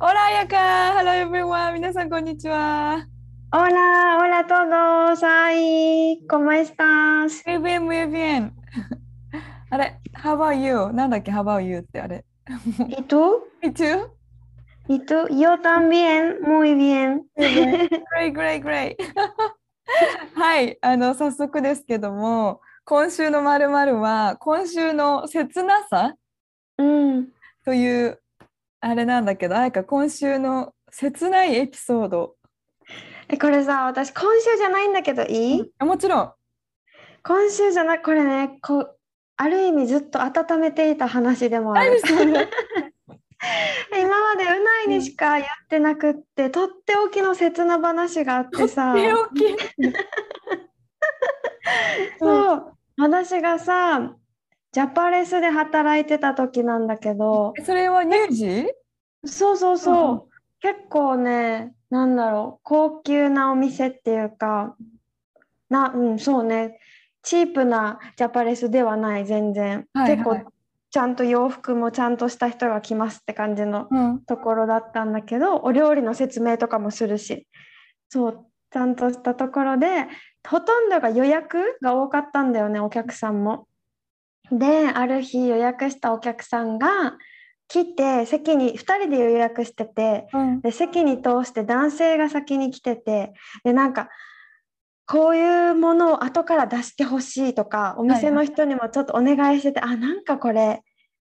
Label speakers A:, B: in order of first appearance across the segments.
A: オラヤカハロー everyone! 皆さん、こんにちは
B: オラオラトドー
A: サイコマ
B: イスタス
A: ウェブエムウェブエンあれ ?How about you? なんだっけ ?How about you? ってあれ
B: えっ
A: とえ
B: っとえっと ?You también? Muy bien!
A: great, great, great! はい、あの、早速ですけども、今週のまるまるは、今週の切なさ
B: うん。
A: というあれなんだけど、あやか、今週の切ないエピソード。
B: え、これさ、私今週じゃないんだけどいい？
A: あもちろん。
B: 今週じゃなく、これね、こう、ある意味ずっと温めていた話でもある。今までうないにしかやってなくって、とっておきの切な話があってさ。そう、私がさ、ジャパレスで働いてた時なんだけど、
A: それは乳児
B: そうそうそう、
A: うん。うん
B: 結構ね、なんだろう、高級なお店っていうか、な、うん、そうね、チープなジャパレスではない、全然。
A: はい。
B: 結構、ちゃんと洋服もちゃんとした人が来ますって感じの
A: うん。
B: ところだったんだけど、お料理の説明とかもするし、そう、ちゃんとしたところで、ほとんどが予約が多かったんだよね、お客さんも。で、ある日予約したお客さんが来て、席に2人で予約してて、
A: うん。
B: で、席に通して男性が先に来てて、で、なんか、こういうものを後から出してほしいとか、お店の人にもちょっとお願いしてて、あ、なんかこれ、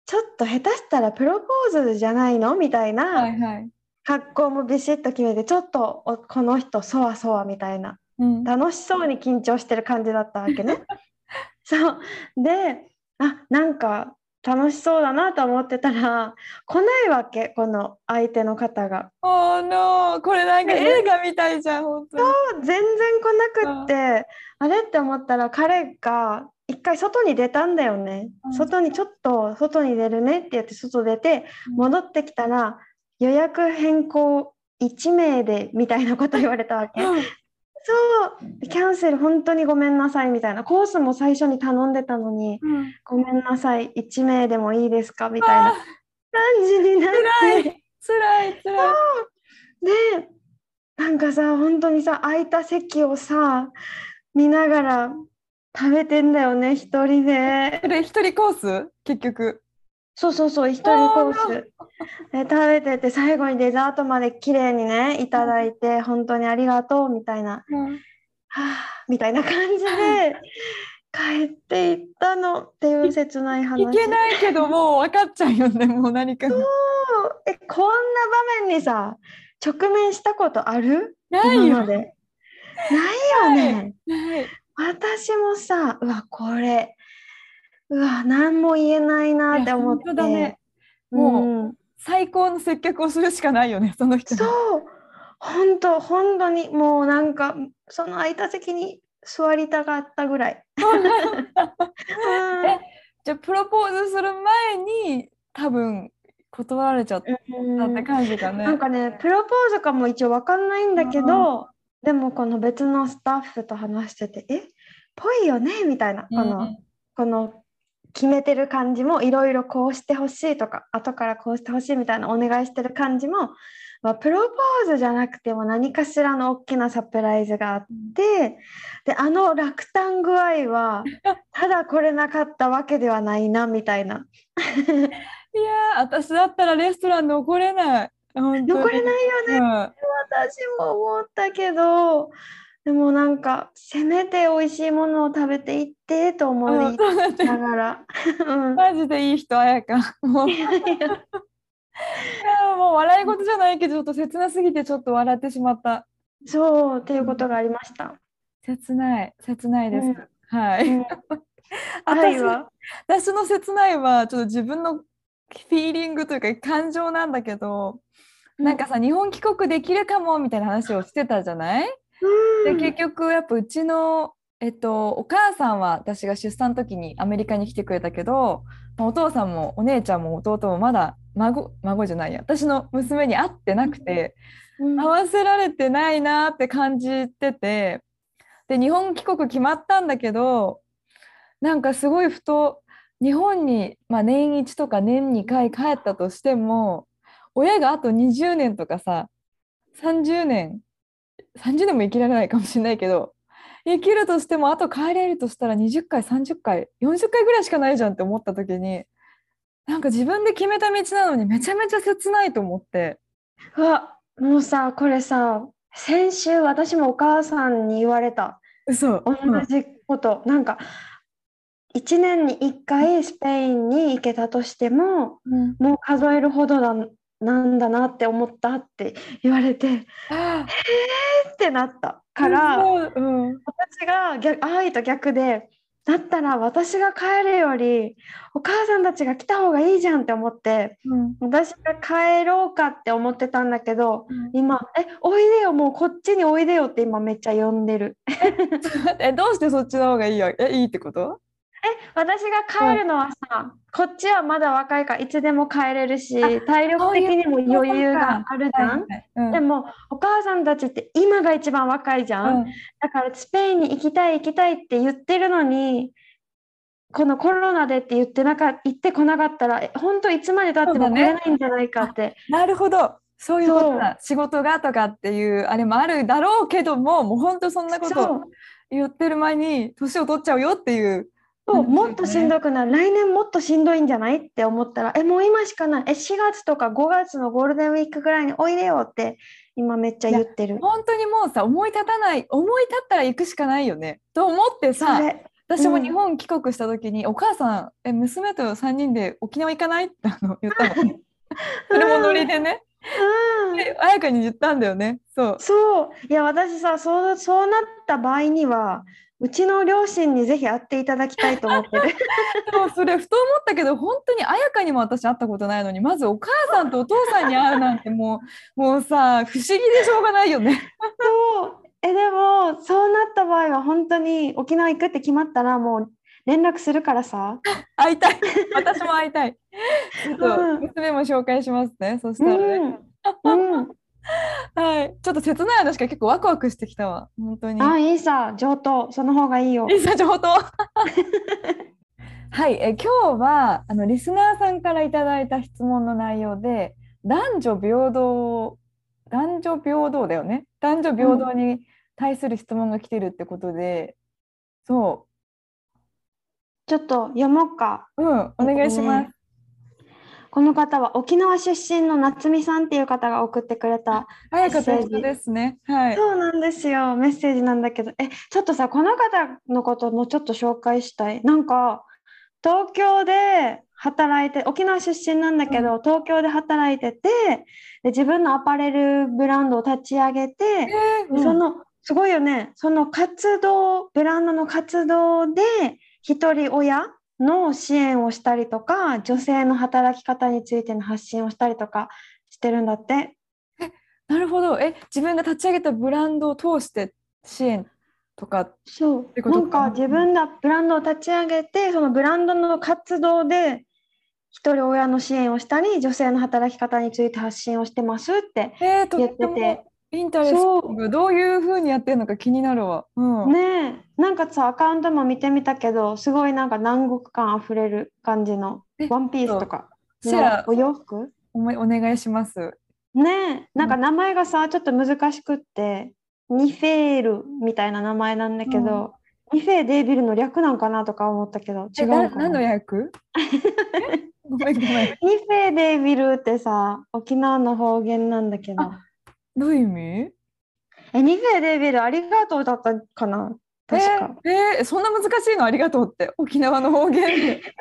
B: ちょっと下手したらプロポーズじゃないの？みたいな。
A: はいはい。
B: 格好もビシッと決めてちょっとおこの人そわそわみたいな
A: うん。
B: 楽しそうに緊張してる感じだったわけね。そうであなんか楽しそうだなと思ってたら 来ないわけこの相手の方が。
A: Oh no! これなんか
B: ね
A: 映画みたいじゃん、本当に。
B: 全然来なくってあれって思ったら彼が一回外に出たんだよね。
A: うん
B: 外にちょっと外に出るねって言って外出て戻ってきたら予約変更1名でみたいなこと言われたわけ。
A: うん
B: そう、キャンセル本当にごめんなさいみたいな。コースも最初に頼んでたのに、
A: うん
B: ごめんなさい、1名でもいいですかみたいな
A: あ
B: 感じにな
A: 辛
B: って。
A: い辛い辛い。
B: で、なんかさ、本当にさ、空いた席をさ、見ながら食べてんだよね、一人で。
A: それ一人コース？結局。
B: そうそうそう、一人コース。で食べてて、最後にデザートまで綺麗にね、いただいて、本当にありがとうみたいな。
A: うん
B: はあ、みたいな感じで帰っていったのっていう切ない話。
A: いけないけどもう分かっちゃうよね、もう何かが。
B: そうえ、こんな場面にさ、直面したことある？
A: ないよ。
B: ないよね。
A: ない。
B: 私もさ、うわ、これ、うわ、何も言えないなって思っ
A: いや本当だね。
B: て。
A: もう
B: うん
A: 最高の接客をするしかないよね、その人に。
B: そう、本当、本当にもうなんか、その空いた席に座りたかったぐらい。うん
A: じゃあプロポーズする前に多分断られちゃったって感じかね。
B: なんかね、プロポーズかも一応わかんないんだけど、でもこの別のスタッフと話してて、え、ぽいよね？みたいな、この、
A: うん。
B: この決めてる感じもいろいろこうしてほしいとか、後からこうしてほしいみたいなお願いしてる感じも、まあ、プロポーズじゃなくても何かしらの大きなサプライズがあって、で、あの落胆具合は、ただこれなかったわけではないな、みたいな。
A: いやー、私だったらレストラン残れない。
B: 残れないよね。
A: うん
B: 私も思ったけど、でもなんか、せめて美味しいものを食べていってと思
A: うん
B: いながら。うん
A: マジでいい人、あやか。もういやもう笑い事じゃないけど、ちょっと切なすぎてちょっと笑ってしまった。
B: そう、っていうことがありました。
A: 切ない、切ないです。
B: うん
A: はい。
B: うん
A: 私
B: 愛は？
A: 私の切ないは、ちょっと自分のフィーリングというか感情なんだけど、なんかさ、日本帰国できるかもみたいな話をしてたじゃない？で
B: うん。
A: 結局やっぱうちの、えっと、お母さんは私が出産の時にアメリカに来てくれたけどまあお父さんもお姉ちゃんも弟もまだ孫孫じゃないや。私の娘に会ってなくて
B: うん。
A: 合わせられてないなって感じててで日本帰国決まったんだけどなんかすごいふと日本に、まあ、年1とか年2回帰ったとしても親があと20年とかさ30年30年も生きられないかもしれないけど生きるとしてもあと帰れるとしたら20回30回40回ぐらいしかないじゃんって思った時になんか自分で決めた道なのにめちゃめちゃ切ないと思って。
B: うわもうさこれさ先週私もお母さんに言われた。
A: 嘘。
B: 同じこと、なんか1年に1回スペインに行けたとしても
A: うん。
B: もう数えるほどだなんだなって思ったって言われて
A: あ
B: ってなった。から
A: そううん。
B: 私が逆愛と逆でだったら私が帰るよりお母さんたちが来た方がいいじゃんって思って
A: うん。
B: 私が帰ろうかって思ってたんだけど今「えおいでよもうこっちにおいでよ」って今めっちゃ呼んでる。
A: えどうしてそっちの方がいいよえいいってこと？
B: 私が帰るのはさ、こっちはまだ若いからいつでも帰れるし体力的にも余裕があるじゃん。
A: うん。
B: でもお母さんたちって今が一番若いじゃん。
A: うん。
B: だからスペインに行きたい行きたいって言ってるのにこのコロナでって言ってなか行ってこなかったらえ本当いつまで経っても来れないんじゃないかって。
A: なるほど。そういうことだ。仕事がとかっていうあれもあるだろうけどももう本当そんなこと言ってる前に年を取っちゃうよっていう
B: そう
A: うん
B: もっとしんどくなる。来年もっとしんどいんじゃないって思ったらえもう今しかない。え4月とか5月のゴールデンウィークぐらいにおいでよって今めっちゃ言ってる。
A: 本当にもうさ思い立たない思い立ったら行くしかないよね。と思ってさ私も
B: うん。
A: 日本帰国した時に、お母さんえ娘と3人で沖縄行かないってあの言ったの。ね それもノリでね。
B: うん。
A: で彩香に言ったんだよね。そう。
B: そう。いや私さそうそうなった場合にはうちの両親にぜひ会っていただきたいと思ってる。
A: でもそれふと思ったけど本当に彩香にも私会ったことないのにまずお母さんとお父さんに会うなんてもう もうさ不思議でしょうがないよね。
B: そうえでもそうなった場合は本当に沖縄行くって決まったらもう連絡するからさ。
A: 会いたい 私も会いたい。ちょっと
B: うん
A: 娘も紹介しますねそし
B: う
A: たらね。
B: んうん、
A: はい。ちょっと切ない話が結構ワクワクしてきたわ。本当に。
B: あいいさ上等。その方がいいよ。
A: いいさ上等。はい。え今日はあのリスナーさんからいただいた質問の内容で男女平等男女平等だよね。男女平等に対する質問が来てるってことで、そ
B: ちょっと読もうか。
A: ううん。お願いします。
B: この方は沖縄出身の夏美さんっていう方が送ってくれた
A: 早かった
B: メッセージ
A: 人ですね。はい。
B: そうなんですよ。メッセージなんだけど、え、ちょっとさ、この方のこともちょっと紹介したい。なんか、東京で働いて、沖縄出身なんだけど、東京で働いてて、で、自分のアパレルブランドを立ち上げて、
A: えーうん
B: その、すごいよね。その活動、ブランドの活動で、一人親の支援をしたりとか、女性の働き方についての発信をしたりとかしてるんだって。
A: なるほど。え自分が立ち上げたブランドを通して支援とか。
B: そうなんか
A: か
B: 自分がブランドを立ち上げてそのブランドの活動で一人親の支援をしたり女性の働き方について発信をしてますって言っ
A: ってても
B: て
A: interesting どういうふうにやってるのか気になるわ。うん。
B: ねえなんかさアカウントも見てみたけどすごいなんか南国感あふれる感じの
A: え
B: ワンピースとかお洋服？
A: おめお願いします。
B: ねえなんか名前がさちょっと難しくってニフェールみたいな名前なんだけど、ニフェーデービルの略なんかなとか思ったけど違
A: え
B: うのか
A: 何の役え ごめんごめん。
B: ニフェデビルってさ、沖縄の方言なんだけど。
A: どういう意味？
B: え、ニフェデビルありがとうだったかな？確か。
A: えーえーそんな難しいのありがとうって？沖縄の方言で。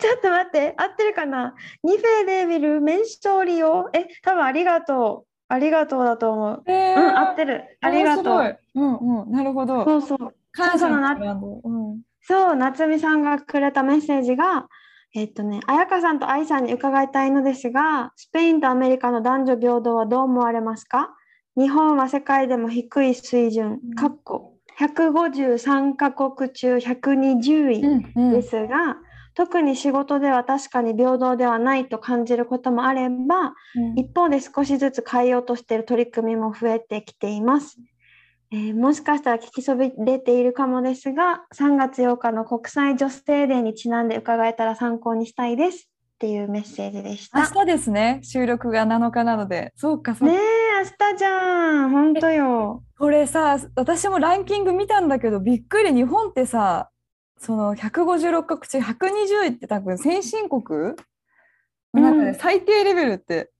B: ちょっと待って、合ってるかな？ニフェデビル、メンショーリオ。え、多分ありがとう。ありがとうだと思う。
A: え
B: うん、合ってる。ありがとう。
A: うんうんなるほど。
B: そうそう。
A: 感謝の
B: な。
A: うん。
B: そう、夏美さんがくれたメッセージが、えっとね、彩香さんと愛さんに伺いたいのですが、スペインとアメリカの男女平等はどう思われますか？日本は世界でも低い水準
A: うん、
B: かっこ153カ国中120位
A: うんうん。
B: ですが、特に仕事では確かに平等ではないと感じることもあれば、
A: うん。
B: 一方で少しずつ変えようとしている取り組みも増えてきています。えーもしかしたら聞きそびれているかもですが、3月8日の国際女性デーにちなんで伺えたら参考にしたいです。っていうメッセージでした。
A: 明日ですね、収録が7日なので。そうか、そうか。
B: ねえ、明日じゃん。本当よ。
A: これさ、私もランキング見たんだけど、びっくり、日本ってさ、その156カ国中120位って多分先進国？の中で最低レベルって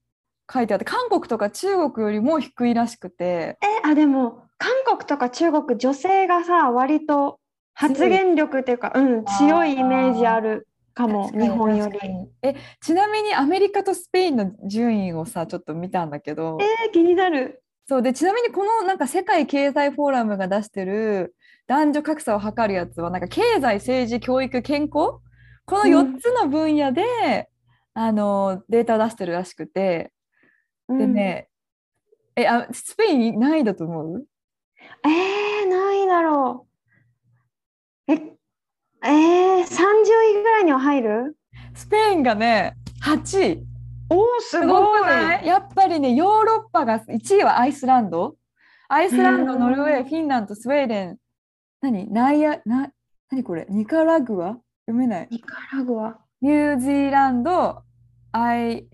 A: 書いてあって、韓国とか中国よりも低いらしくて、
B: え、あ、でも、韓国とか中国、女性がさ、割と発言力っていうか、うん、強いイメージあるかも、日本より。
A: え、ちなみにアメリカとスペインの順位をさ、ちょっと見たんだけど、
B: えー、気になる。
A: そうで、ちなみにこのなんか世界経済フォーラムが出してる男女格差を測るやつは、なんか経済、政治、教育、健康、この4つの分野で、あのデータを出してるらしくて、でね、えあ、スペイン何位だと思う？
B: うん。えー、何位だろう。え、えー、30位ぐらいには入る？
A: スペインがね、8位。
B: おー、す
A: す
B: ごい。
A: い？やっぱりね、ヨーロッパが1位はアイスランド。アイスランド、
B: うん
A: ノルウェー、フィンランド、スウェーデン、何？ナイア、な、何これ？ニカラグア？読めない。
B: ニカラグア。
A: ニュージーランド、アイ、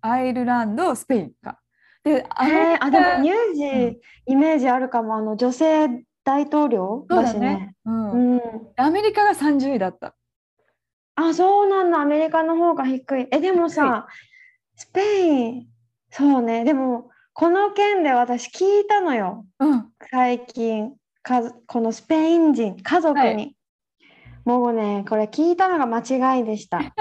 A: アイルランド、スペインか。で、アメリ
B: えー、あ、でも
A: カ
B: ニュージーイメージあるかも。あの女性大統領だしね
A: だね。。うん
B: うん。
A: アメリカが30位だった。
B: あ、そうなんだ。アメリカの方が低い。え、でもさ、スペイン、そうね。でも、この件で私聞いたのよ。
A: うん。
B: 最近、かずこのスペイン人、家族
A: はい
B: に。もうね、これ聞いたのが間違いでした。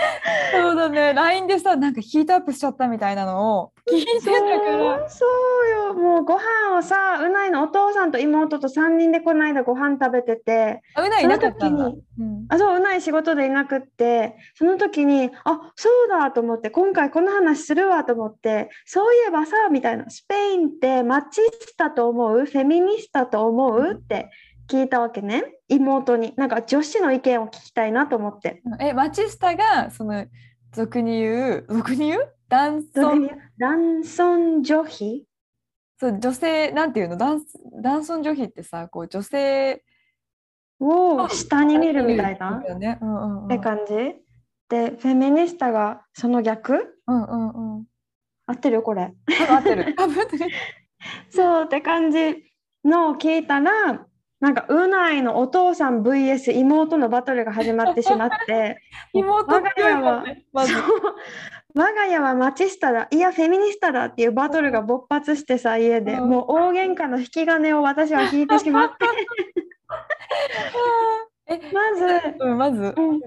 A: そうだね。LINE でさ、なんかヒートアップしちゃったみたいなのを聞いてたから。
B: そうよ。もうご飯をさ、うないのお父さんと妹と3人でこの間ご飯食べてて、
A: あ、うないいなかったんだ。うん。
B: あ、そう、うない仕事でいなくって、その時に、あ、そうだと思って、今回この話するわと思って、そういえばさ、みたいな、スペインってマチスタと思う？フェミニスタと思う？って聞いたわけね、妹に。なんか女子の意見を聞きたいなと思って。
A: え、マチスタが、その、俗に言う、俗に言う？男尊、
B: 男尊女卑？
A: そう、女性、なんていうの？男男尊女卑ってさ、こう、女性
B: を下に見るみたいな？
A: だよね。うんうんうん。
B: って感じ？で、フェミニスタがその逆？
A: うんうんうん。
B: 合ってるよ、これ。
A: 合ってる。
B: そうって感じのを聞いたら、なんかうないのお父さん VS 妹のバトルが始まってしまって、
A: 妹
B: 我が家は。
A: ま
B: 我が家はマチスタだ、いやフェミニスタだっていうバトルが勃発してさ、家で、
A: うん。
B: もう大喧嘩の引き金を私は引いてしまって、
A: え、
B: まず、
A: うん、まず。
B: うん。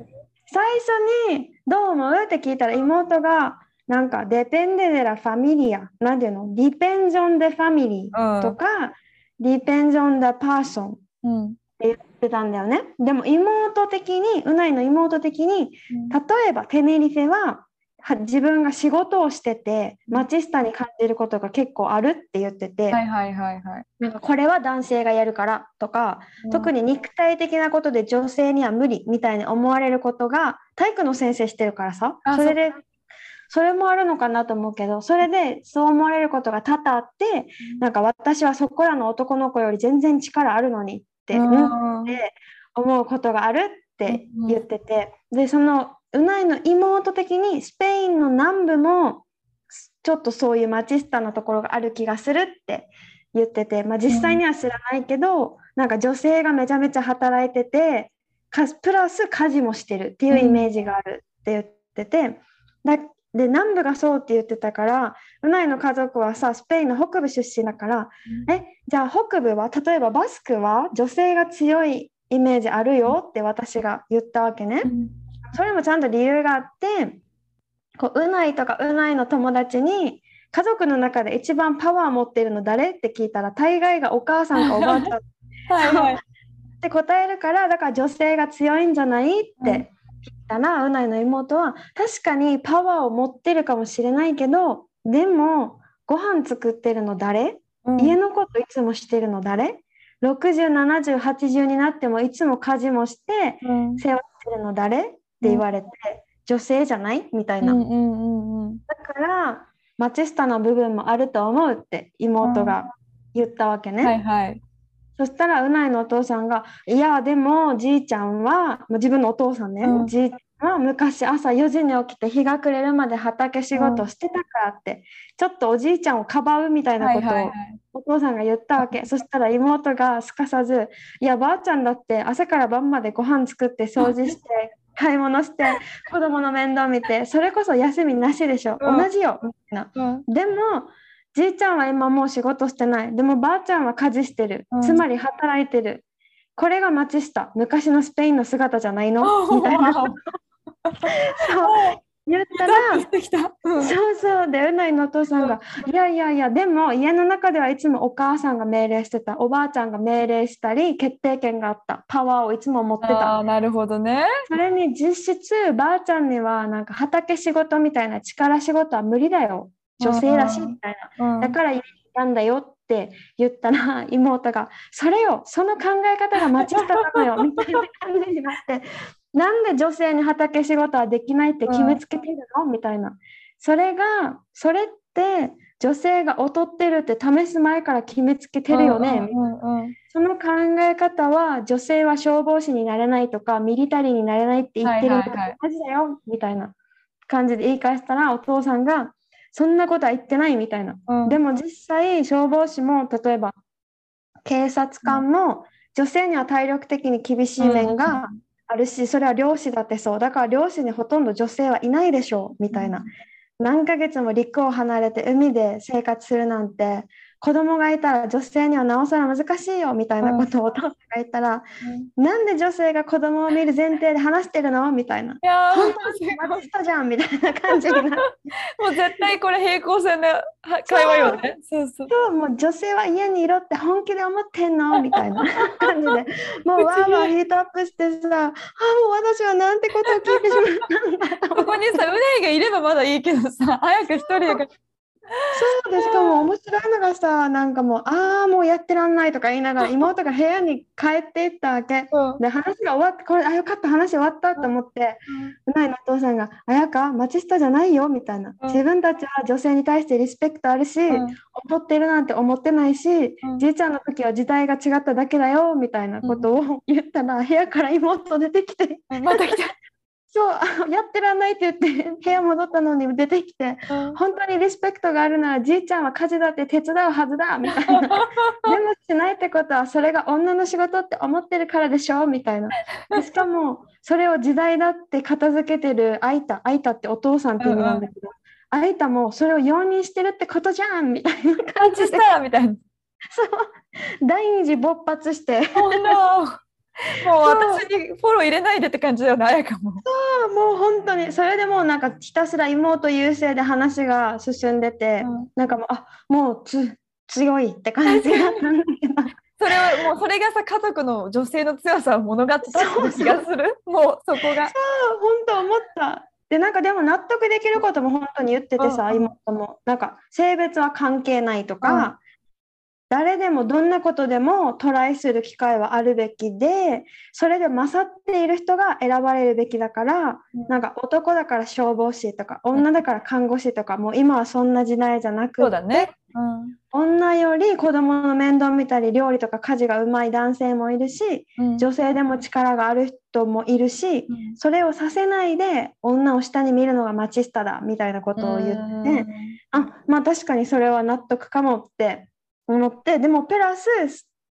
B: 最初に「どう思う?」って聞いたら妹がなんか「デペンデデラファミリア」なんていうの「ディペンジョンデファミリー」とか「ディペンジョンデパーソン」
A: うん。
B: 言ってたんだよね。でも妹的にうないの妹的に例えばテネリフェはは自分が仕事をしててマチスタに感じることが結構あるって言ってて、
A: はいはいはいはい。
B: なんかこれは男性がやるからとか特
A: に。
B: に肉体的なことで女性には無理みたいに思われることが体育の先生してるからさ
A: あ
B: それでそれもあるのかなと思うけどそれでそう思われることが多々あってなんか私はそこらの男の子より全然力あるのにって、うん
A: うん。
B: って思うことがあるって言っててでそのうないの妹的にスペインの南部もちょっとそういうマチスタなところがある気がするって言ってて、まあ、実際には知らないけど、なんか女性がめちゃめちゃ働いててかプラス家事もしてるっていうイメージがあるって言ってて、だで南部がそうって言ってたからうないの家族はさスペインの北部出身だから、えじゃあ北部は例えばバスクは女性が強いイメージあるよって私が言ったわけね。それもちゃんと理由があってこううないとかうないの友達に家族の中で一番パワー持ってるの誰って聞いたら大概がお母さんかおばあちゃん。っ
A: はいはい。
B: て答えるからだから女性が強いんじゃないってたら、うないの妹は。確かにパワーを持ってるかもしれないけどでもご飯作ってるの誰？
A: うん。
B: 家のこといつもしてるの誰 ?607080 になってもいつも家事もして
A: うん。
B: 世話してるの誰？って言われて、女性じゃない？みたいな、
A: うんうんうんうん。
B: だからマチスタの部分もあると思うって妹が言ったわけね、
A: はいはい。
B: そしたらうないのお父さんが「いやでもじいちゃんはもう自分のお父さんね、
A: うん。
B: じいちゃんは昔朝4時に起きて日が暮れるまで畑仕事してたからって、ちょっとおじいちゃんをかばうみたいなことを。お父さんが言ったわけ。そしたら妹がすかさず、いや、ばあちゃんだって朝から晩までご飯作って掃除して、買い物して、子供の面倒見て、それこそ休みなしでしょ。
A: うん
B: 同じよ。みたいな。
A: うん
B: でも、じいちゃんは今もう仕事してない。でもばあちゃんは家事してる
A: うん。
B: つまり働いてる。これがマチスタ。昔のスペインの姿じゃないの？みたいな。そう言ったら。
A: うん
B: そうそう。で、うないのお父さんが、いやいやいや、でも家の中ではいつもお母さんが命令してた。おばあちゃんが命令したり、決定権があった。パワーをいつも持ってた。
A: ああ、なるほどね。
B: それに実質、ばあちゃんにはなんか畑仕事みたいな力仕事は無理だよ。女性だし、
A: うん
B: みたいな。
A: うん
B: だから家にいたんだよって言ったら妹が「それよその考え方がマチスタなのよ」みたいな感じになって「なんで女性に畑仕事はできないって決めつけてるの?」みたいな。それがそれって女性が劣ってるって試す前から決めつけてるよね、
A: うんうんうん
B: その考え方は女性は消防士になれないとかミリタリーになれないって言ってるのと同じだよ？みたいな。感じで言い返したらお父さんがそんなことは言ってないみたいな。
A: うん。
B: でも実際消防士も例えば警察官も女性には体力的に厳しい面があるしそれは漁師だってそう。だから漁師にほとんど女性はいないでしょう。みたいな。何ヶ月も陸を離れて海で生活するなんて子供がいたら女性にはなおさら難しいよみたいなことをお父さんが言ったら、なんで女性が子供を見る前提で話してるの？みたいな。
A: いやー
B: 本
A: 本当に
B: マジ人じゃんみたいな感じになって。
A: もう絶対これ平行線のは会話よね。そうそう。
B: そうもう女性は家にいろって本気で思ってんの？みたいな 感じでもうわーわーヒートアップしてさあもう私はなんてことを聞いてしまったんだと
A: ここにさ、うねいがいればまだいいけどさ、早く一人で。
B: そうでしかも面白いのがさなんかもうああもうやってらんないとか言いながら妹が部屋に帰っていったわけ。
A: うん。
B: で話が終わってこれあよかった話終わったと思ってうないのお父さんが「あやかマチスタじゃないよ」みたいな。
A: うん。
B: 自分たちは女性に対してリスペクトあるし、
A: うん。
B: 劣ってるなんて思ってないし、
A: うん。
B: じいちゃんの時は時代が違っただけだよみたいなことを言ったら、部屋から妹出てきて。
A: また来た。
B: そうあやってらんないって言って部屋戻ったのに出てきて本当にリスペクトがあるならじいちゃんは家事だって手伝うはずだみたいな。でもしないってことはそれが女の仕事って思ってるからでしょみたいな。でしかもそれを時代だって片付けてるあいたあいたってお父さんって意味なんだけど、あいたもそれを容認してるってことじゃんみたいな
A: 感じしたみたいな。
B: そう。第二次勃発して。
A: ほんの。もう私にフォロー入れないでって感じだよね、あやかも。
B: もう本当にそれでもうなんかひたすら妹優勢で話が進んでて、
A: うん
B: なんかもうあもうつ強いって感じだったんだけど
A: それはもうそれがさ家族の女性の強さを物語ってる気がする。もうそこが。
B: 本当思った。でなんかでも納得できることも本当に言っててさ、
A: うんうん
B: 妹もなんか性別は関係ないとか、
A: うん
B: 誰でもどんなことでもトライする機会はあるべきでそれで勝っている人が選ばれるべきだから、
A: うん。
B: なんか男だから消防士とか女だから看護師とか、もう今はそんな時代じゃなく
A: そうだね。うん。
B: 女より子供の面倒見たり料理とか家事がうまい男性もいるし
A: うん。
B: 女性でも力がある人もいるし、
A: うん。
B: それをさせないで女を下に見るのがマチスタだみたいなことを言って、あまあ確かにそれは納得かもって思ってでもプラス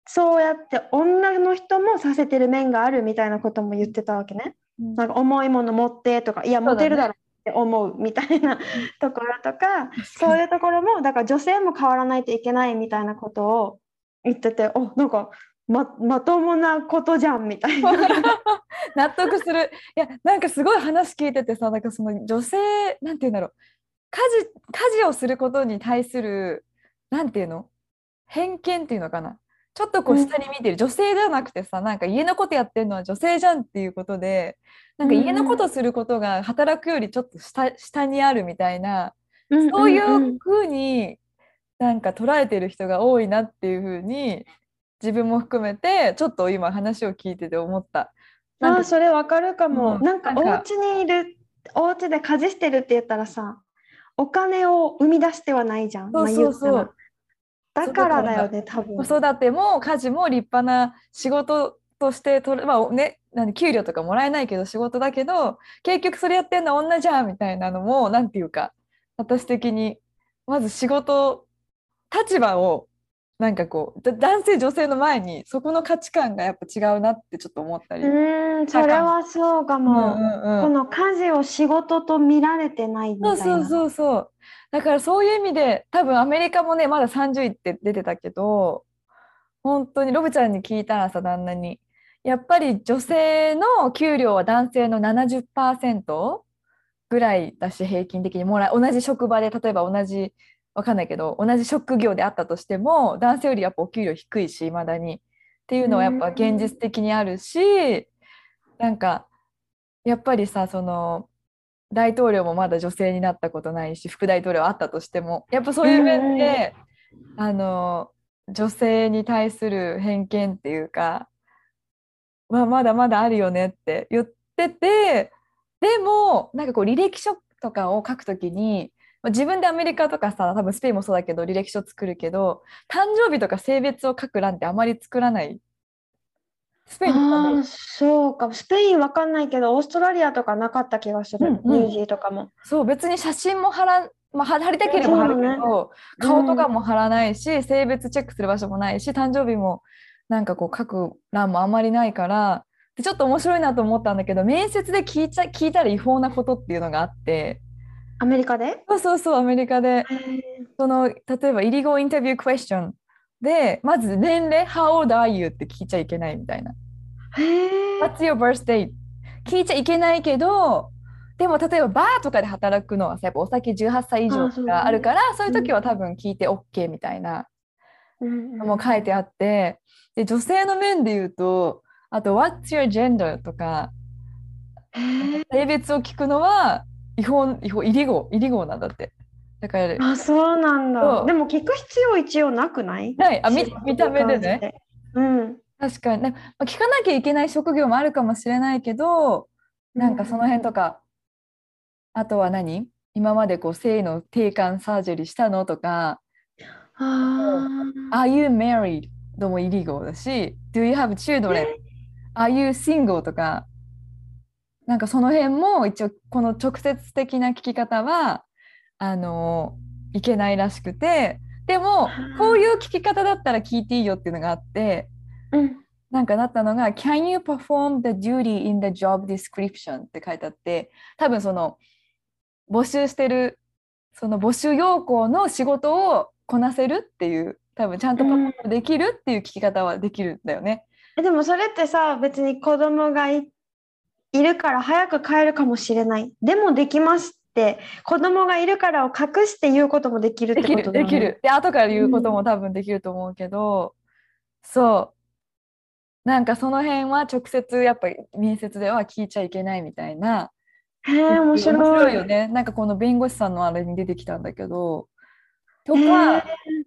B: そうやって女の人もさせてる面があるみたいなことも言ってたわけね。
A: うん
B: なんか重いもの持ってとかいや持てるだろうって思うみたいなところとかそういうところもだから女性も変わらないといけないみたいなことを言ってておなんかままともなことじゃんみたいな。
A: 納得する。いやなんかすごい話聞いててさなんかその女性なんて言うんだろう家事家事をすることに対するなんていうの？偏見っていうのかな？ちょっとこう
B: うん。
A: 下に見てる、女性じゃなくてさなんか家のことやってるのは女性じゃんっていうことでなんか家のことすることが働くよりちょっと下下にあるみたいなそうい
B: ん。ん
A: うふうになんか捉えてる人が多いなっていうふうに自分も含めてちょっと今話を聞いてて思った。なんか
B: あーそれわかるかも、
A: うん。
B: なんかお家にいるお家で家事してるって言ったらさお金を生み出してはないじゃん。
A: そうそうそう
B: だからだよね多分。
A: 子育ても家事も立派な仕事として取れ、まあね、なん給料とかもらえないけど仕事だけど結局それやってんの女じゃんみたいなのもなんていうか私的にまず仕事立場をなんかこう男性女性の前にそこの価値観がやっぱ違うなってちょっと思ったり。
B: うんそれはそうかも、うんうんうん、この家事を仕事と見られてないみたいな。
A: そうそうそうそうだからそういう意味で多分アメリカもねまだ30位って出てたけど本当にロブちゃんに聞いたらさ旦那にやっぱり女性の給料は男性の70%ぐらいだし平均的に。もら同じ職場で例えば同じわかんないけど同じ職業であったとしても男性よりやっぱお給料低いしいまだに。っていうのはやっぱ現実的にあるしなんかやっぱりさその大統領もまだ女性になったことないし副大統領あったとしてもやっぱそういう面であの女性に対する偏見っていうかまあ、まだまだあるよねって言っててでもなんかこう履歴書とかを書くときに自分でアメリカとかさ多分スペインもそうだけど履歴書作るけど誕生日とか性別を書く欄ってあまり作らない
B: スペインあそうか。スペインわかんないけどオーストラリアとかなかった気がする、うんうん、ニュージーとかも。
A: そう別に写真も貼らまあ、貼りたければ貼るけど、ね、顔とかも貼らないし、うん、性別チェックする場所もないし誕生日もなんかこう書く欄もあんまりないからでちょっと面白いなと思ったんだけど面接で聞いちゃ聞いたら違法なことっていうのがあって。
B: アメリカで？
A: そうそうそうアメリカで。その例えばイリゴインタビュークエスチョンでまず年齢 How old are you? って聞いちゃいけないみたいな What's your birthday? 聞いちゃいけないけどでも例えばバーとかで働くのはさやっぱお酒18歳以上があるからそういう時は多分聞いて OK みたいなのも書いてあって、で女性の面で言うとあと「What's your gender?」とか性別を聞くのは違法違法イリゴイリゴなんだって
B: だからあそうなんだ。でも聞く必要一応なくない？
A: ない。あ見見た目でね。
B: うん。
A: 確かに、ね、まあ、聞かなきゃいけない職業もあるかもしれないけどなんかその辺とか、うん、あとは何？今までこう性の定感サージェリーしたのとか。
B: あ
A: Are you married? どうもイリゴだし Do you have children? Are you single? とか。なんかその辺も一応この直接的な聞き方はあのいけないらしくてでもこういう聞き方だったら聞いていいよっていうのがあって、
B: うん、
A: なんかなったのが「Can you perform the duty in the job description?」って書いてあって多分その募集してるその募集要項の仕事をこなせるっていう多分ちゃんとパパできるっていう聞き方はできるんだよね。
B: うん、でもそれってさ別に子供がいるから早く帰るかもしれないでもできますって子供がいるからを隠して言うこともできるってこと
A: だよね。できるで後から言うことも多分できると思うけど、うん、そうなんかその辺は直接やっぱり面接では聞いちゃいけないみたいな。
B: へえ面白
A: いよね。なんかこの弁護士さんのあれに出てきたんだけどとか、あ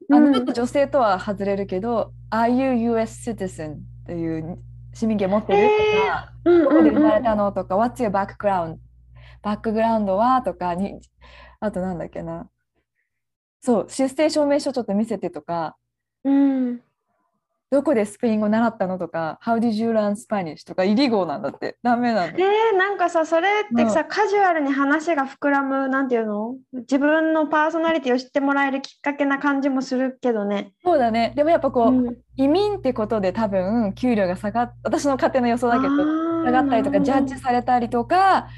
A: のちょっと女性とは外れるけど「Are you US citizen?」っていう市民権持ってるとか「どこで生まれたの?」とか「What's your background?」バックグラウンドはとかにあとなんだっけなそう出生証明書ちょっと見せてとか、
B: うん、
A: どこでスペイン語習ったのとか、How did you learn Spanish? とか、イリゴなんだって、ダメなの。
B: えー、なんかさ、それってさ、うん、カジュアルに話が膨らむ、なんていうの？自分のパーソナリティを知ってもらえるきっかけな感じもするけどね。
A: そうだね。でもやっぱこう、うん、移民ってことで多分、給料が下がっ、私の勝手な予想だけど、下がったりとか、ジャッジされたりとか、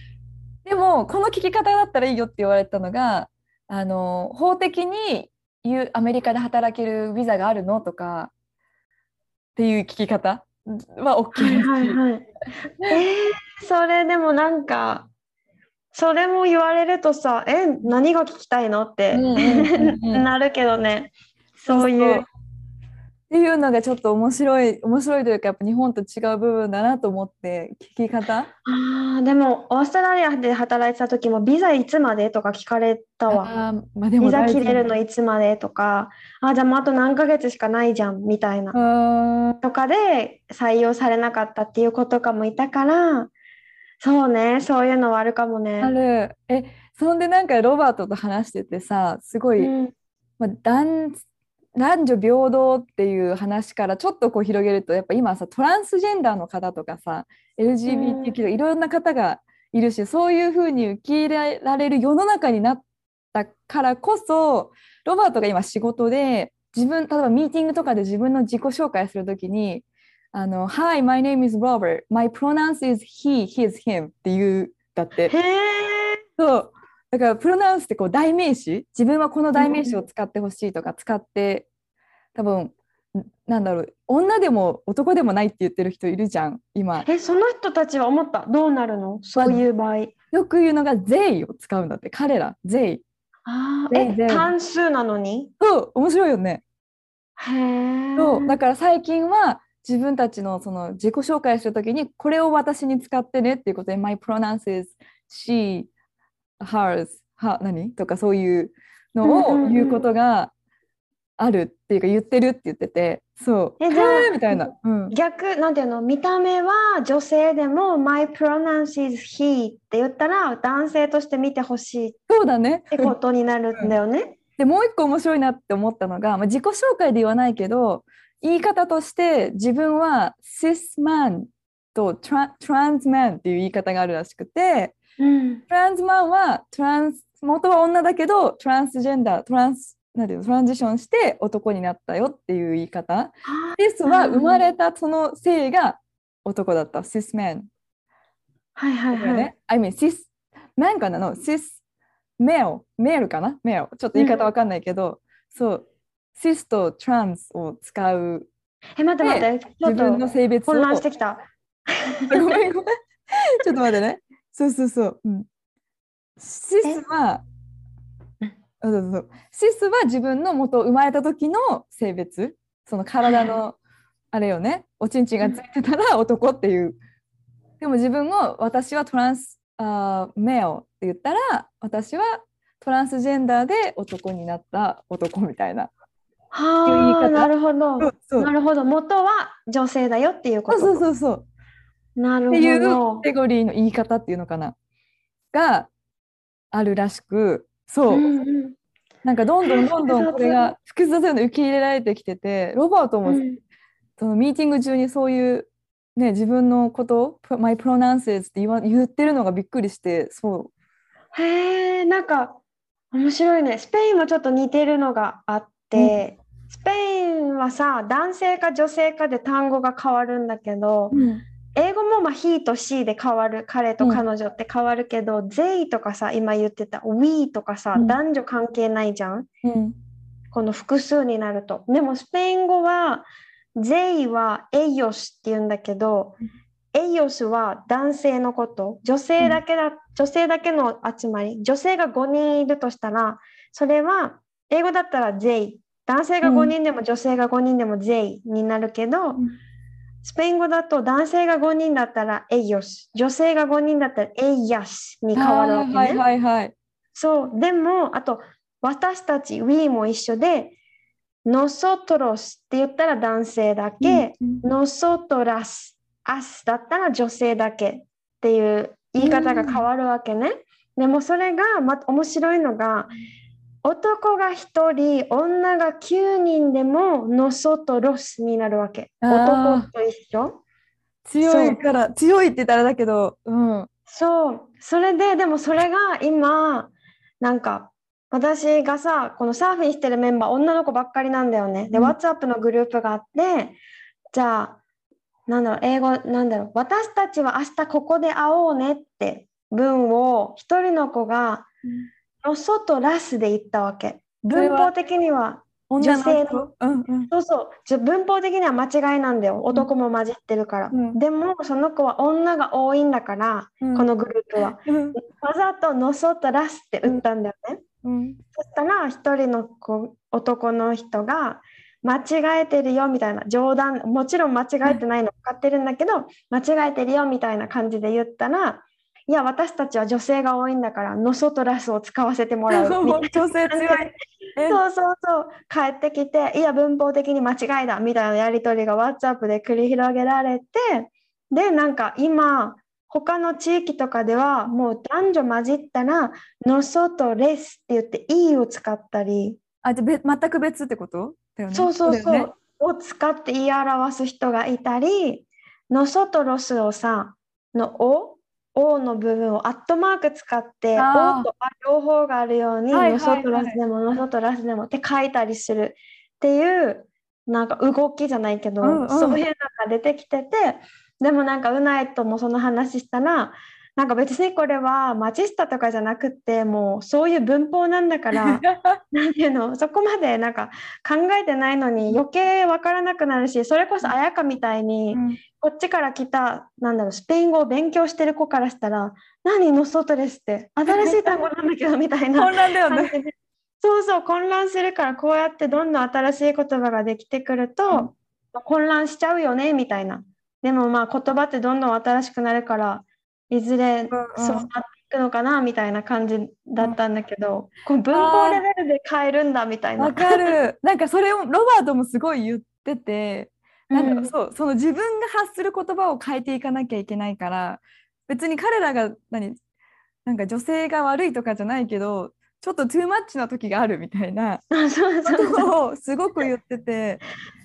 A: でも、この聞き方だったらいいよって言われたのが、あの法的にアメリカで働けるビザがあるのとかっていう聞き方は OK です。はいはいはい、
B: えー、それでもなんかそれも言われるとさえ何が聞きたいのって、なるけどね。そういう
A: っていうのがちょっと面白い面白いというかやっぱ日本と違う部分だなと思って聞き方？
B: あでもオーストラリアで働いてた時もビザいつまでとか聞かれたわ、まあ、ビザ切れるのいつまでとか。あじゃあもうあと何ヶ月しかないじゃんみたいな。とかで採用されなかったっていう子とかもいたからそうねそういうのはあるかもね。
A: ある。えそんでなんかロバートと話しててさすごい、うん、まあ、男男女平等っていう話からちょっとこう広げるとやっぱ今さトランスジェンダーの方とかさ LGBTQ いろんな方がいるしそういうふうに受け入れられる世の中になったからこそロバートが今仕事で自分例えばミーティングとかで自分の自己紹介するときにあの「Hi, my name is Robert. My pronouns is he, his, him」っていうだって。そうだからプロナウンスってこう代名詞自分はこの代名詞を使ってほしいとか使って多分なんだろう女でも男でもないって言ってる人いるじゃん今。
B: え、その人たちは思った？どうなるの？そういう場合。
A: よく言うのが「they」を使うんだって彼ら「they
B: ああ、え、単数なのに」
A: そう面白いよね。
B: へえ。
A: そうだから最近は自分たちのその自己紹介するときにこれを私に使ってねっていうことで「My pronouns is she hers は何?」とかそういうの
B: うんうんうん。
A: を言うことがあるっていうか言ってるって言っててそう。
B: えじゃあ
A: みたいな、うん、
B: 逆、なんていうの？見た目は女性でも My pronouns is he って言ったら男性として見てほしいっ
A: そうだね。
B: てことになるんだよね。
A: でもう一個面白いなって思ったのが、まあ、自己紹介で言わないけど言い方として自分は cis man と tra- trans man っていう言い方があるらしくて
B: うん。
A: トランスマンはトランス元は女だけどトランスジェンダートランスなんていうのトランジションして男になったよっていう言い方。cis は生まれたその性が男だった。cis man。
B: はいはいはい。
A: ね。I mean cis man かなの？cis male male かな？male ちょっと言い方わかんないけど、そう cis と trans を使う
B: え、待って待って、
A: 自分の
B: と
A: 性別を
B: 混乱してきた。
A: ごめんごめん。ちょっと待ってね。そうそうそう。うん、シスは、あそうそうそうシスは自分の元生まれた時の性別、その体のあれよね、おちんちんがついてたら男っていう。でも自分を私はトランスあーメオって言ったら私はトランスジェンダーで男になった男みたいな。
B: はあ、
A: 方
B: なるほど。なるほど。元は女性だよっていうこと。
A: そうそうそう。
B: なる
A: っていうカ。テゴリーの言い方っていうのかな？があるらしくそう、
B: うんうん。
A: なんかどんどんどんどんこれが複雑なの受け入れられてきててロバートも、
B: うん。
A: そのミーティング中にそういう、ね、自分のこと「My pronouns」って言わ言ってるのがびっくりしてそ
B: へえ、なんか面白いね。スペインもちょっと似てるのがあって、スペインはさ、男性か女性かで単語が変わるんだけど、
A: う、うん
B: 英語もまあ he と she で変わる、彼と
A: うん
B: 彼女って変わるけど、they とかさ、今言ってた we とかさ、
A: うん。
B: 男女関係ないじゃん？
A: うん。
B: この複数になると。でもスペイン語は they は ellos って言うんだけど、ellos は男性のこと、女性だけだ、女性だけの集まり、女性が5人いるとしたら、それは英語だったら they、男性が5人でも女性が5人でも they になるけど、
A: ん
B: スペイン語だと男性が5人だったら ellos、女性が5人だったら ellas に変わるわけね。
A: はいはいはい
B: そう、でも、あと、私たち、we も一緒で、nosotros って言ったら男性だけ、
A: うん
B: nosotras、us だったら女性だけっていう言い方が変わるわけね。でもそれが、ま、面白いのが、男が1人、女が9人でも nosotros になるわけ。男と一緒。
A: 強いから強いって言ったらだけど、うん、
B: そう、それで、でもそれが今、なんか、私がさ、このサーフィンしてるメンバー、女の子ばっかりなんだよね。で、
A: うん。
B: WhatsApp のグループがあって、じゃあ、なんだろう、英語、なんだろう、私たちは明日ここで会おうねって文を一人の子が、の外ラスで言ったわけ。文法的には、
A: 女
B: 性の？
A: うんうん
B: そうそう、じゃ文法的には間違いなんだよ。男も混じってるから。
A: うん
B: でも、その子は女が多いんだから、
A: うん
B: このグループは。
A: うん
B: わざとの外ラスって打ったんだよね。
A: うん
B: そしたら一人の子男の人が間違えてるよみたいな冗談もちろん間違えてないの分かってるんだけど間違えてるよみたいな感じで言ったらいや私たちは女性が多いんだからの外ラスを使わせてもらう。みたいな
A: 女性強い。え。
B: そうそうそう。帰ってきていや文法的に間違いだみたいなやり取りが WhatsApp で繰り広げられてでなんか今他の地域とかではもう男女混じったら「のそとレス」って言って「い」を使ったり。
A: あじゃあべ全く別ってこと？だよね。
B: そうそうそう。
A: ね。
B: を使って言い表す人がいたり、のそとロスをさ、のお、おの部分をアットマーク使って、
A: あー。
B: おとあ両方があるように、のそとラスでも、のそとラスでもって書いたりするっていう、なんか動きじゃないけど、
A: うんうん。
B: そういうのが出てきてて、でもなんかうないともその話したら、なんか別にこれはマチスタとかじゃなくってもうそういう文法なんだから なんていうのそこまでなんか考えてないのに余計わからなくなるしそれこそ綾香みたいに
A: うん。
B: こっちから来たなんだろうスペイン語を勉強してる子からしたら「何ノソトレスって新しい単語なんだけど」みたいな
A: 混乱だよね。
B: そうそう混乱するからこうやってどんどん新しい言葉ができてくると、
A: うん。
B: まあ混乱しちゃうよねみたいな。でもまあ言葉ってどんどん新しくなるからいずれそうなっていくのかなみたいな感じだったんだけど、こう文法レベルで変えるんだみたいな。
A: わかる。なんかそれをロバートもすごい言ってて、なんだろう
B: うん
A: そうその自分が発する言葉を変えていかなきゃいけないから別に彼らが何なんか女性が悪いとかじゃないけどちょっとトゥーマッチな時があるみたいなことをすごく言ってて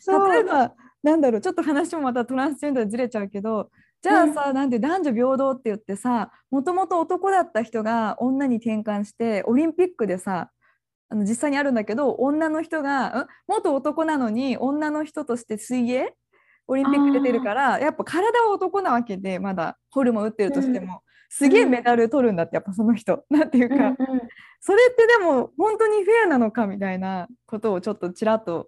A: 例えばなんだろうちょっと話もまたトランスジェンダーでずれちゃうけどじゃあさ、なんで男女平等って言ってさもともと男だった人が女に転換してオリンピックでさあの実際にあるんだけど女の人がん元男なのに女の人として水泳オリンピック出てるからやっぱ体は男なわけでまだホルモン打ってるとしても、すげえメダル取るんだってやっぱその人。なんていうか、
B: うんうん。
A: それってでも本当にフェアなのかみたいなことをちょっとちらっと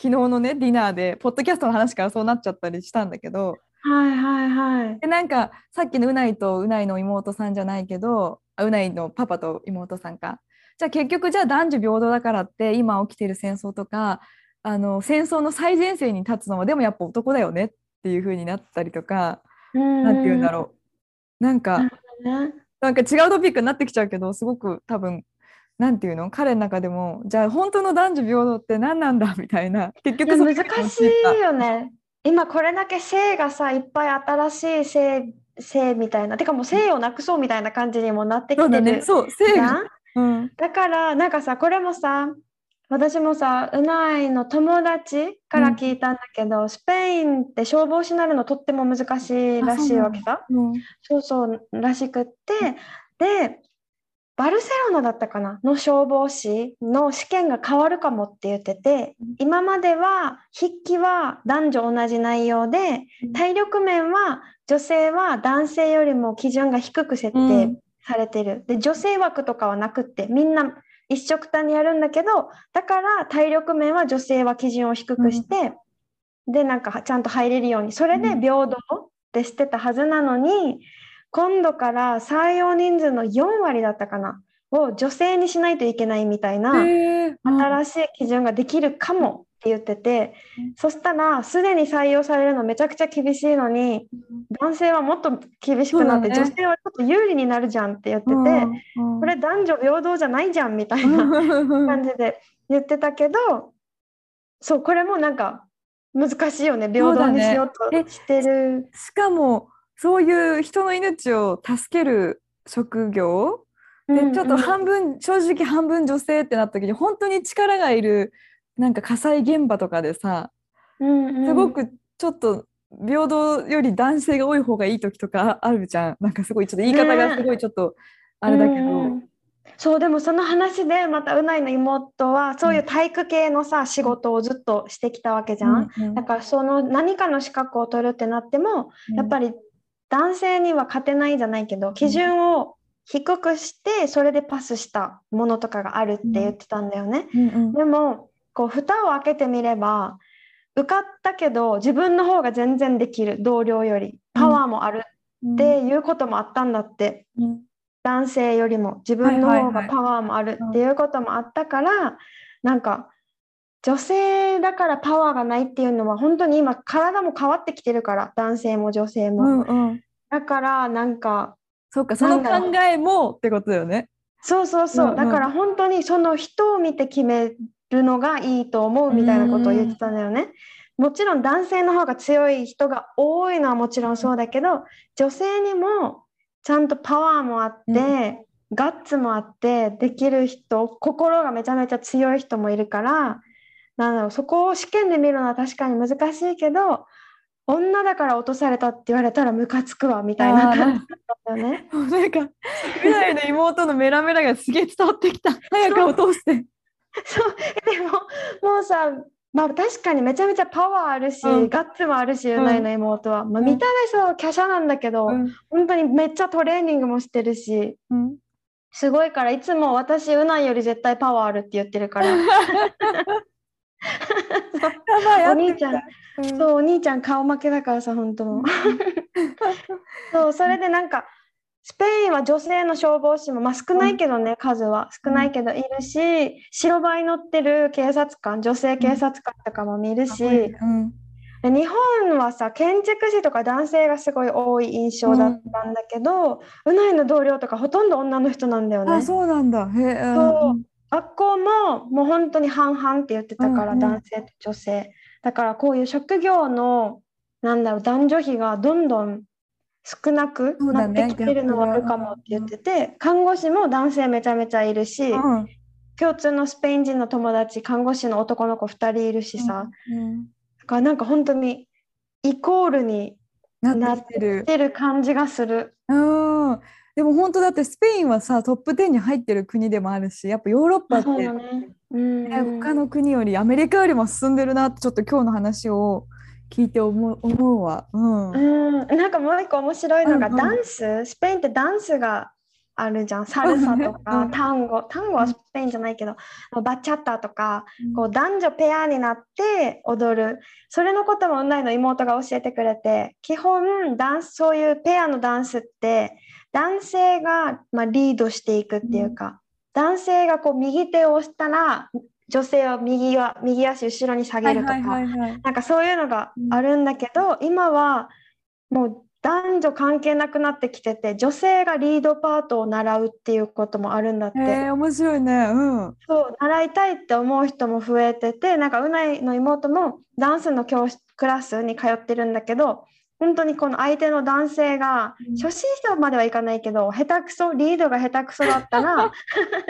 A: 昨日のねディナーでポッドキャストの話からそうなっちゃったりしたんだけど
B: はいはいはい。
A: でなんかさっきのうないとうないの妹さんじゃないけどあうないのパパと妹さんか。じゃあ結局じゃあ男女平等だからって今起きてる戦争とかあの戦争の最前線に立つのはでもやっぱ男だよねっていう風になったりとか
B: な
A: なんて言うんだろう。なんか
B: ね。
A: なんか違うトピックになってきちゃうけどすごく多分なんていうの？彼の中でもじゃあ本当の男女平等って何なんだ？みたいな。結局そこに
B: しいよね。今これだけ性がさいっぱい新しい性性みたいなてかもう性をなくそうみたいな感じにもなってき
A: そうだ
B: てる
A: ね。そう性。が、
B: ん？
A: うん、
B: だからなんかさこれもさ私もさうないの友達から聞いたんだけど、スペインって消防士になるのとっても難しいらしいわけさ。
A: うん
B: そうそうらしくってでバルセロナだったかな？の消防士の試験が変わるかもって言ってて
A: うん。
B: 今までは筆記は男女同じ内容で
A: うん。
B: 体力面は女性は男性よりも基準が低く設定
A: うん。
B: されてる、で女性枠とかはなくってみんな一緒くたにやるんだけどだから体力面は女性は基準を低くして、でなんかちゃんと入れるように。それで
A: うん。
B: 平等ってしてたはずなのに、今度から採用人数の4割だったかな？を女性にしないといけないみたいな新しい基準ができるかもって言ってて、
A: うん
B: そしたらすでに採用されるのめちゃくちゃ厳しいのに男性はもっと厳しくなって、女性はちょっと有利になるじゃんって言ってて、
A: うん
B: これ男女平等じゃないじゃんみたいな
A: うん
B: 感じで言ってたけど、そうこれもなんか難しいよね。平等にしようとしてる。
A: しかもそういう人の命を助ける職業？でちょっと半分、正直半分女性ってなった時に本当に力がいるなんか火災現場とかでさすごくちょっと平等より男性が多い方がいい時とかあるじゃん。なんかすごいちょっと言い方がすごいちょっとあれだけど、
B: うんうんそうでもその話でまたうないの妹はそういう体育系のさ仕事をずっとしてきたわけじゃん。
A: うんうん。
B: だからその何かの資格を取るってなってもやっぱり男性には勝てないじゃないけど基準を低くしてそれでパスしたものとかがあるって言ってたんだよね。
A: うんうん
B: でもこう蓋を開けてみれば受かったけど自分の方が全然できる同僚よりパワーもあるっていうこともあったんだって。
A: うん。
B: 男性よりも自分の方が
A: はいはいはい。
B: パワーもあるっていうこともあったから、なんか女性だからパワーがないっていうのは本当に今体も変わってきてるから男性も女性
A: う
B: も、
A: んうん。
B: だからなんか
A: そうかその考えもってことだよね。
B: そうそうそう、
A: うんうん。
B: だから本当にその人を見て決めるのがいいと思うみたいなことを言ってたんだよね。もちろん男性の方が強い人が多いのはもちろんそうだけど女性にもちゃんとパワーもあって、ガッツもあってできる人心がめちゃめちゃ強い人もいるからなんだろうそこを試験で見るのは確かに難しいけど女だから落とされたって言われたらムカつくわみたいな感じだったよね。
A: もうなんか未来の妹のメラメラがすげえ伝わってきた。早く落として。
B: そう。でももうさまあ確かにめちゃめちゃパワーあるし、
A: うん。
B: ガッツもあるし、う
A: うん
B: ないの妹は。まあ、
A: うん。
B: 見た目そう華奢なんだけど、
A: うん。
B: 本当にめっちゃトレーニングもしてるし、
A: うん。
B: すごいからいつも私うないより絶対パワーあるって言ってるから。お兄ちゃん、
A: うん。
B: そうお兄ちゃん顔負けだからさ本当。そうそれでなんかスペインは女性の消防士も、まあ、少ないけどね、数は。少ないけどいるし白バイ乗ってる警察官女性警察官とかも見るし、
A: うん。
B: で日本はさ建築士とか男性がすごい多い印象だったんだけど、うないの同僚とかほとんど女の人なんだよね。
A: あそうなんだ。へえ
B: そう学校ももう本当に半々って言ってたから、
A: うんうん。
B: 男性と女性。だからこういう職業のなんだろう男女比がどんどん少なくなってきてるのはあるかもって言ってて、看護師も男性めちゃめちゃいるし、
A: うん。
B: 共通のスペイン人の友達看護師の男の子2人いるしさ、
A: うん
B: だからなんか本当にイコールに
A: なってる
B: 感じがする。
A: うんでも本当だってスペインはさトップ10に入ってる国でもあるしやっぱヨーロッパって
B: ね。うん。
A: ね他の国よりアメリカよりも進んでるなってちょっと今日の話を聞いて思う思うわ。うん。
B: うん、なんかもう一個面白いのが
A: うんうん。
B: ダンス、スペインってダンスがあるじゃん、サルサとか
A: うん。
B: タンゴ、タンゴはスペインじゃないけど、バチャッタとか、こう男女ペアになって踊る、それのこともうないの妹が教えてくれて、基本ダンス、そういうペアのダンスって、男性が、まあ、リードしていくっていうか、男性がこう右手を押したら、女性は右は右足後ろに下げるとか、
A: はいはい。
B: なんかそういうのがあるんだけど、今はもう男女関係なくなってきてて女性がリードパートを習うっていうこともあるんだって、
A: へえ面白いね。うん。
B: そう習いたいって思う人も増えててなんかうないの妹もダンスの教室クラスに通ってるんだけど本当にこの相手の男性が
A: うん。
B: 初心者まではいかないけど下手くそリードが下手くそだったら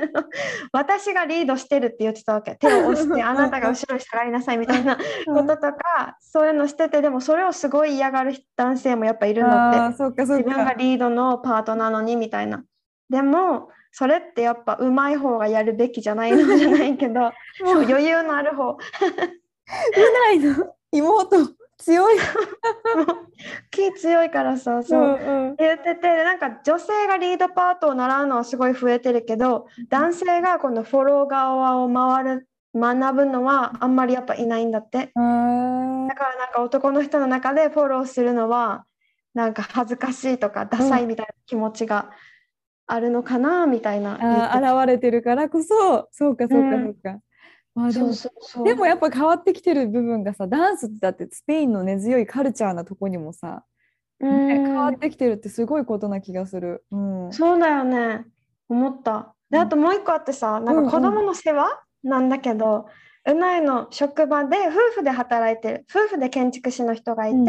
B: 私がリードしてるって言ってたわけ。手を押してあなたが後ろに下がりなさいみたいなこととかそういうのしててでもそれをすごい嫌がる男性もやっぱいるんだって自分が
A: か。
B: リードのパートなのにみたいな。でもそれってやっぱ上手い方がやるべきじゃないのじゃないけど
A: もう。
B: 余裕のある方。
A: ないの。妹強い。
B: 気強いからさそう、
A: うんうん。
B: 言っててなんか女性がリードパートを習うのはすごい増えてるけど男性がこのフォロー側を回る学ぶのはあんまりやっぱいないんだって。だからなんか男の人の中でフォローするのはなんか恥ずかしいとかダサいみたいな気持ちがあるのかなみたいな言って
A: あー現れてるからこそ。そうかそうか
B: うん。
A: そうか。まあでも
B: そうそうそう。
A: でもやっぱ変わってきてる部分がさダンスってだってスペインの根強いカルチャーなとこにもさ、ね
B: うん。
A: 変わってきてるってすごいことな気がする。うん。
B: そうだよね。思った。で
A: うん
B: あともう一個あってさなん
A: うんうん。
B: か子供の世話なんだけど、うないの職場で夫婦で働いてる夫婦で建築士の人がいて、
A: うん。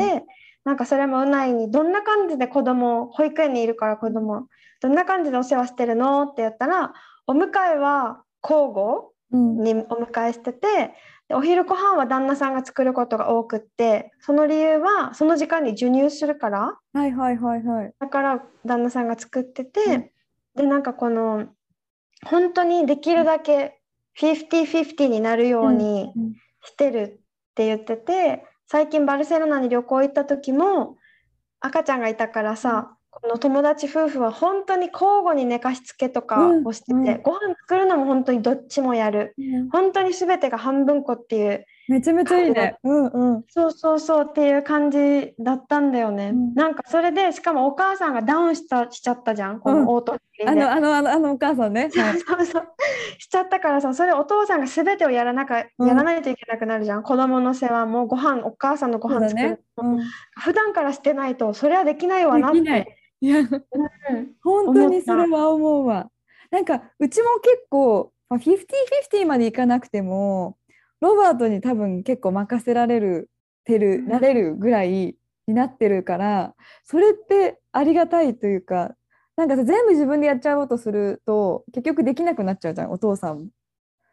B: なんかそれもうないにどんな感じで子供保育園にいるから子供どんな感じでお世話してるのって言ったらお迎えは交互
A: うん
B: にお迎えしててでお昼ご飯は旦那さんが作ることが多くってその理由はその時間に授乳するから。
A: はいはいはいはい。
B: だから旦那さんが作ってて、
A: うん。
B: でなんかこの本当にできるだけ50-50になるように
A: うん
B: してるって言ってて最近バルセロナに旅行行った時も赤ちゃんがいたからさ、この友達夫婦は本当に交互に寝かしつけとかをしてて、
A: うん。うん
B: ご飯作るのも本当にどっちもやる。本当に全てが半分こっていう
A: めちゃめちゃいいね。うんうん。
B: そうそうそうっていう感じだったんだよね。
A: うん。
B: なんかそれでしかもお母さんがダウンしたしちゃったじゃん。こ
A: うん。
B: のオートミーで。
A: のあのあのあのお母さんね。はい。
B: そうそうしちゃったからさそれお父さんが全てをやらなか
A: うん。
B: やらないといけなくなるじゃん、子供の世話もご飯お母さんのご飯作る
A: ね。うん。
B: 普段からしてないとそれはできないわなって
A: い。いや
B: うん
A: 本当にそれは思うわ。なんかうちも結構、まあ、50-50までいかなくてもロバートに多分結構任せられるてる
B: うん
A: なれるぐらいになってるからそれってありがたいというかなんかさ全部自分でやっちゃおうとすると結局できなくなっちゃうじゃんお父さんも。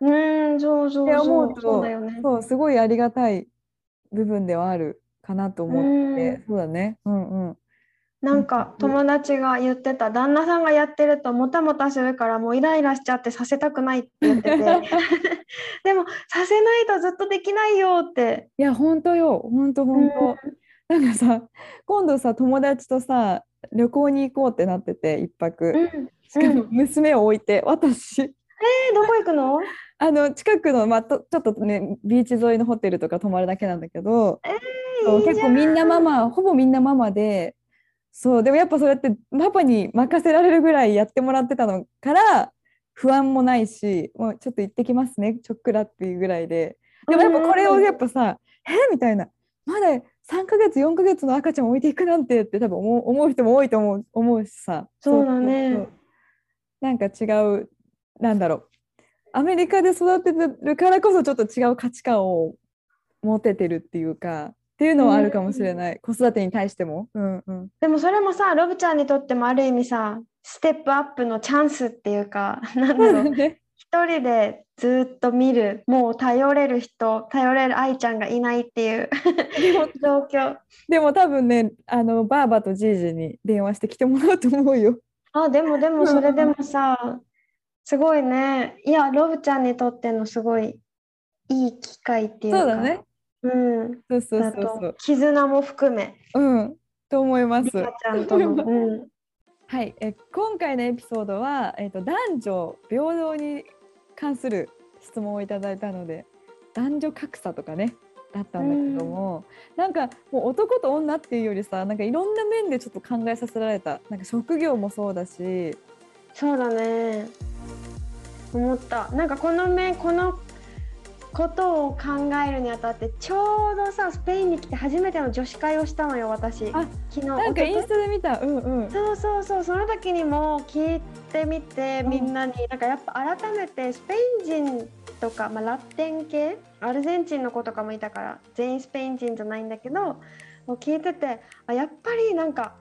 B: うん、そうそ
A: って
B: うそう。
A: 思うと
B: ね。
A: そうすごいありがたい部分ではあるかなと思って、
B: うん
A: そうだねうんうん
B: なんか友達が言ってた旦那さんがやってるともたもたするからもうイライラしちゃってさせたくないって言ってて。でもさせないとずっとできないよって。
A: いや本当よ。本当本当、なんかさ今度さ友達とさ旅行に行こうってなってて一泊、
B: うん。
A: しかも娘を置いて私。
B: えー、どこ行くの？
A: あの近くの、まあ、とちょっとねビーチ沿いのホテルとか泊まるだけなんだけど、そう
B: いい
A: 結構みんなママほぼみんなママでそうでもやっぱそうやってパパに任せられるぐらいやってもらってたのから不安もないしもうちょっと行ってきますねちょっくらっていうぐらいで。でもやっぱこれをやっぱさ「え？みたいな。まだ3ヶ月4ヶ月の赤ちゃん置いていくなんてって多分思う思う人も多いと思う思うしさ。
B: そうだね。
A: なんか違うなんだろう。アメリカで育ててるからこそちょっと違う価値観を持ててるっていうかっていうのはあるかもしれない、子育てに対しても。うんうん、
B: でもそれもさロブちゃんにとってもある意味さステップアップのチャンスっていうか なんだろう。
A: ね。
B: 一人でずっと見るもう頼れる人頼れる愛ちゃんがいないっていう 状況。
A: でも多分ねあのバーバとジージに電話して来てもらうと思うよ。
B: あでもでもそれでもさすごいね。いやロブちゃんにとってのすごいいい機会っていうか。
A: そうだね。
B: うん。
A: そうそう
B: だ
A: そう。そ
B: と
A: う。
B: 絆も含め。
A: うん。と思います。はい、え今回のエピソードは、えっと男女平等に関する質問をいただいたので男女格差とかねだったんだけども、なんかもう男と女っていうよりさなんかいろんな面でちょっと考えさせられた。なんか職業もそうだし。
B: そうだね。思った。なんかこの面このことを考えるにあたってちょうどさスペインに来て初めての女子会をしたのよ私。
A: あ
B: 昨日。
A: なんかインスタで見た。うんうん。
B: そうそうそうその時にも聞いてみて
A: うん
B: みんなになんかやっぱ改めてスペイン人とか、まあ、ラテン系アルゼンチンの子とかもいたから全員スペイン人じゃないんだけどもう聞いててあやっぱりなんか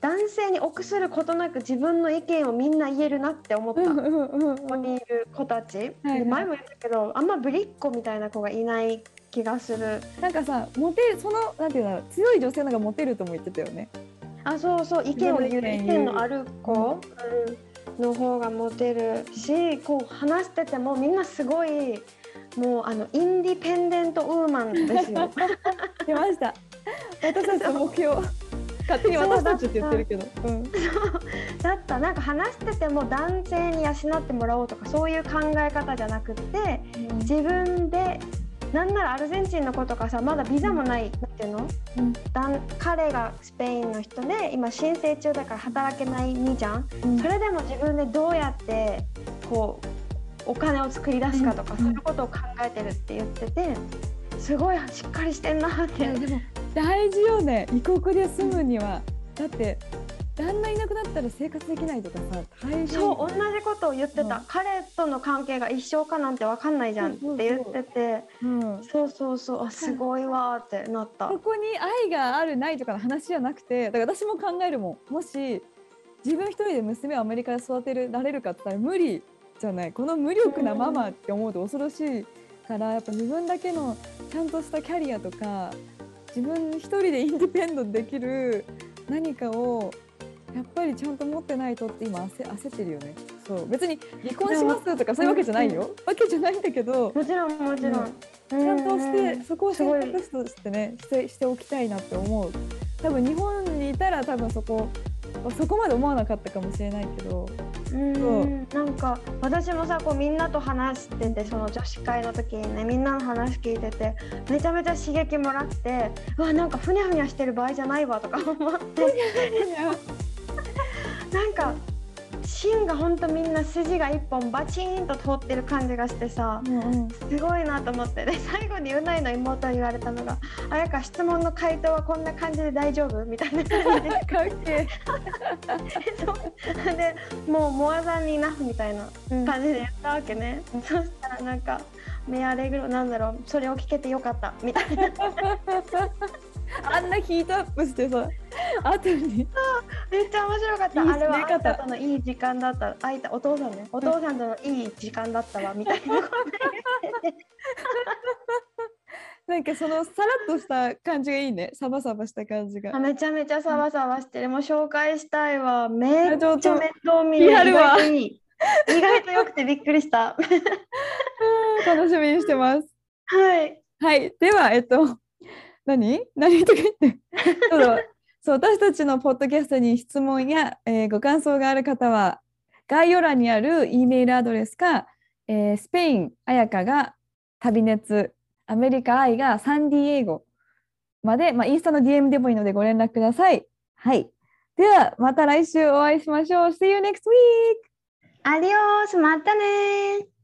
B: 男性に臆することなく自分の意見をみんな言えるなって思った。
A: うんうんうん
B: ここにいる子たち、
A: はいはい
B: で前も言ったけどあんまぶりっ子みたいな子がいない気がする
A: なんかさモテそのなんていうの強い女性の方がモテるとも言ってたよね。
B: あそうそう意見を言う意
A: 見
B: のある子、うん、の方がモテるしこう話しててもみんなすごいもうあのインディペンデントウーマンですよ。
A: 出ました。私たちの目標。勝手に私たちって言ってるけど。うん。
B: だった。なんか話してても男性に養ってもらおうとかそういう考え方じゃなくって自分でなんならアルゼンチンの子とかさまだビザもない、なんていうの？
A: うん。
B: 彼がスペインの人で今申請中だから働けない身じゃん、
A: うん。
B: それでも自分でどうやってこうお金を作り出すかとか、
A: うん。
B: そういうことを考えてるって言っててすごいしっかりしてんなって、
A: 大事よね。異国で住むには。だって旦那いなくなったら生活できないとかさ大変。
B: そう同じことを言ってた、
A: うん。
B: 彼との関係が一生かなんて分かんないじゃんって言ってて、
A: うん、
B: そうそうそう。あすごいわーってなった。
A: ここに愛があるないとかの話じゃなくてだから私も考えるもん。もし自分一人で娘をアメリカで育てられるかって言ったら無理じゃない。この無力なママって思うと恐ろしいからやっぱ自分だけのちゃんとしたキャリアとか自分一人でインディペンドできる何かをやっぱりちゃんと持ってないとって今焦焦ってるよね。そう。別に離婚しますとかそういうわけじゃないよ。わけじゃないんだけど。
B: もちろんもちろん、
A: うん。ちゃんとして
B: うん
A: そこを選択肢としてねしてしておきたいなって思う。多分日本にいたら多分そこそこまで思わなかったかもしれないけど。
B: うん。なんか私もさこうみんなと話しててその女子会の時にねみんなの話聞いててめちゃめちゃ刺激もらってうわなんかふにゃふにゃしてる場合じゃないわとか思ってがほんとみんな筋が一本バチーンと通ってる感じがしてさ
A: うんうん。
B: すごいなと思って。で最後にうないの妹に言われたのが「あやか質問の回答はこんな感じで大丈夫?」みたいな感じで
A: かっけ
B: そう。でもうモアザンにイナフみたいな
A: え、
B: 感じで言ったわけね、そしたらなんかメアレグロなんだろうそれを聞けてよかったみたいな
A: あんなヒートアップしてさ後に
B: めっちゃ面白かった。あれはあいたとのいい時間だった。あいたお父さんね。お父さんとのいい時間だったわみたいなこと言ってて。
A: なんかそのさらっとした感じがいいねサバサバした感じが
B: あめちゃめちゃサバサバしてる。もう紹介したいわ。めっちゃ面倒見る。
A: わ
B: 意外といい。意外と良くてびっくりした。
A: 楽しみにしてます
B: はい。
A: はいではえっと何？何？とか言ってそう私たちのポッドキャストに質問や、えーご感想がある方は概要欄にある E メールアドレスか、えースペインあやかが旅熱アメリカ愛がサンディエゴまで、まあ、インスタの DM でもいいのでご連絡ください。はい。ではまた来週お会いしましょう。See you next week!
B: アディオース、またねー。